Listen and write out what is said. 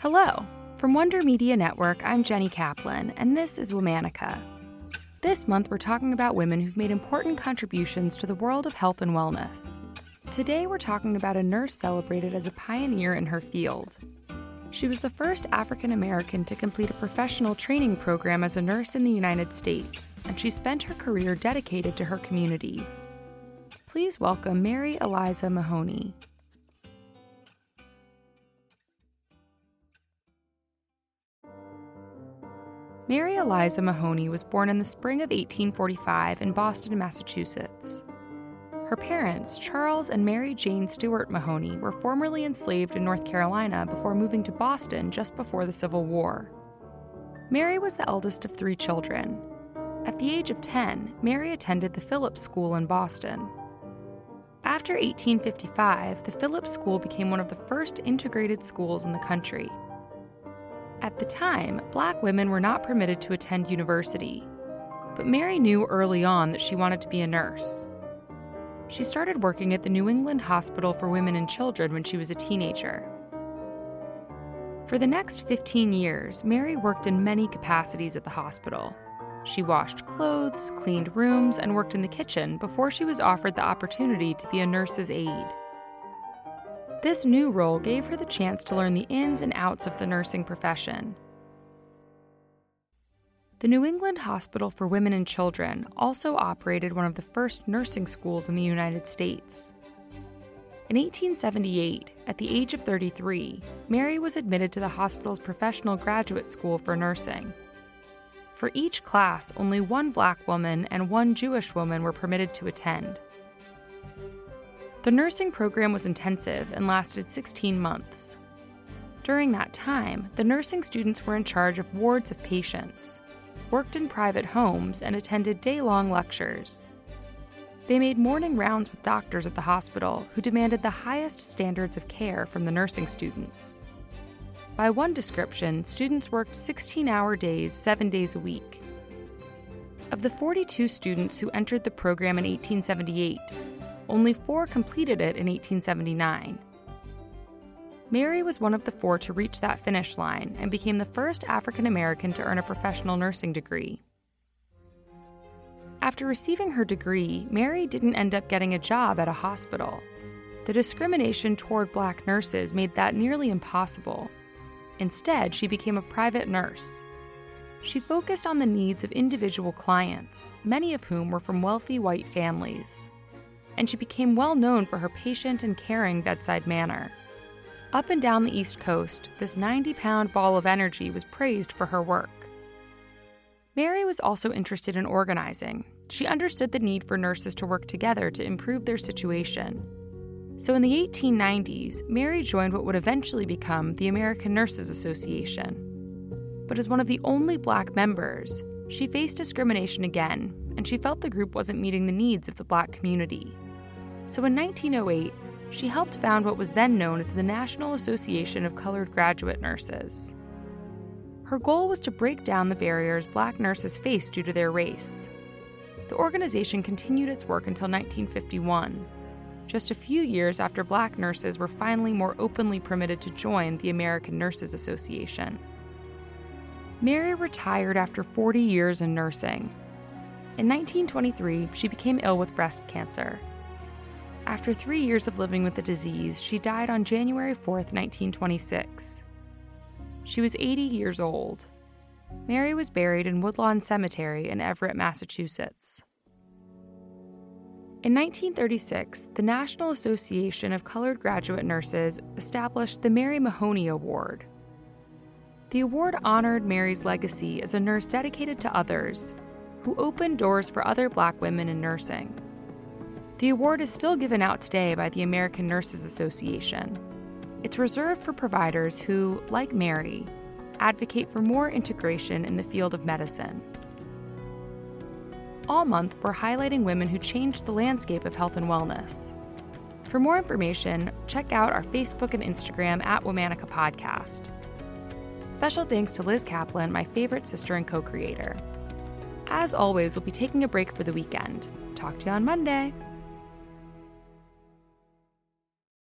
Hello. From Wonder Media Network, I'm Jenny Kaplan, and this is Womanica. This month, we're talking about women who've made important contributions to the world of health and wellness. Today, we're talking about a nurse celebrated as a pioneer in her field. She was the first African American to complete a professional training program as a nurse in the United States, and she spent her career dedicated to her community. Please welcome Mary Eliza Mahoney. Mary Eliza Mahoney was born in the spring of 1845 in Boston, Massachusetts. Her parents, Charles and Mary Jane Stewart Mahoney, were formerly enslaved in North Carolina before moving to Boston just before the Civil War. Mary was the eldest of three children. At the age of 10, Mary attended the Phillips School in Boston. After 1855, the Phillips School became one of the first integrated schools in the country. At the time, black women were not permitted to attend university, but Mary knew early on that she wanted to be a nurse. She started working at the New England Hospital for Women and Children when she was a teenager. For the next 15 years, Mary worked in many capacities at the hospital. She washed clothes, cleaned rooms, and worked in the kitchen before she was offered the opportunity to be a nurse's aide. This new role gave her the chance to learn the ins and outs of the nursing profession. The New England Hospital for Women and Children also operated one of the first nursing schools in the United States. In 1878, at the age of 33, Mary was admitted to the hospital's professional graduate school for nursing. For each class, only one black woman and one Jewish woman were permitted to attend. The nursing program was intensive and lasted 16 months. During that time, the nursing students were in charge of wards of patients, worked in private homes, and attended day long lectures. They made morning rounds with doctors at the hospital who demanded the highest standards of care from the nursing students. By one description, students worked 16 hour days, seven days a week. Of the 42 students who entered the program in 1878, only four completed it in 1879. Mary was one of the four to reach that finish line and became the first African American to earn a professional nursing degree. After receiving her degree, Mary didn't end up getting a job at a hospital. The discrimination toward black nurses made that nearly impossible. Instead, she became a private nurse. She focused on the needs of individual clients, many of whom were from wealthy white families and she became well known for her patient and caring bedside manner. Up and down the East Coast, this 90 pound ball of energy was praised for her work. Mary was also interested in organizing. She understood the need for nurses to work together to improve their situation. So in the 1890s, Mary joined what would eventually become the American Nurses Association. But as one of the only black members, she faced discrimination again, and she felt the group wasn't meeting the needs of the black community. So in 1908, she helped found what was then known as the National Association of Colored Graduate Nurses. Her goal was to break down the barriers black nurses faced due to their race. The organization continued its work until 1951, just a few years after black nurses were finally more openly permitted to join the American Nurses Association. Mary retired after 40 years in nursing. In 1923, she became ill with breast cancer. After three years of living with the disease, she died on January 4, 1926. She was 80 years old. Mary was buried in Woodlawn Cemetery in Everett, Massachusetts. In 1936, the National Association of Colored Graduate Nurses established the Mary Mahoney Award. The award honored Mary's legacy as a nurse dedicated to others, who opened doors for other black women in nursing. The award is still given out today by the American Nurses Association. It's reserved for providers who, like Mary, advocate for more integration in the field of medicine. All month, we're highlighting women who changed the landscape of health and wellness. For more information, check out our Facebook and Instagram at Womanica Podcast. Special thanks to Liz Kaplan, my favorite sister and co creator. As always, we'll be taking a break for the weekend. Talk to you on Monday.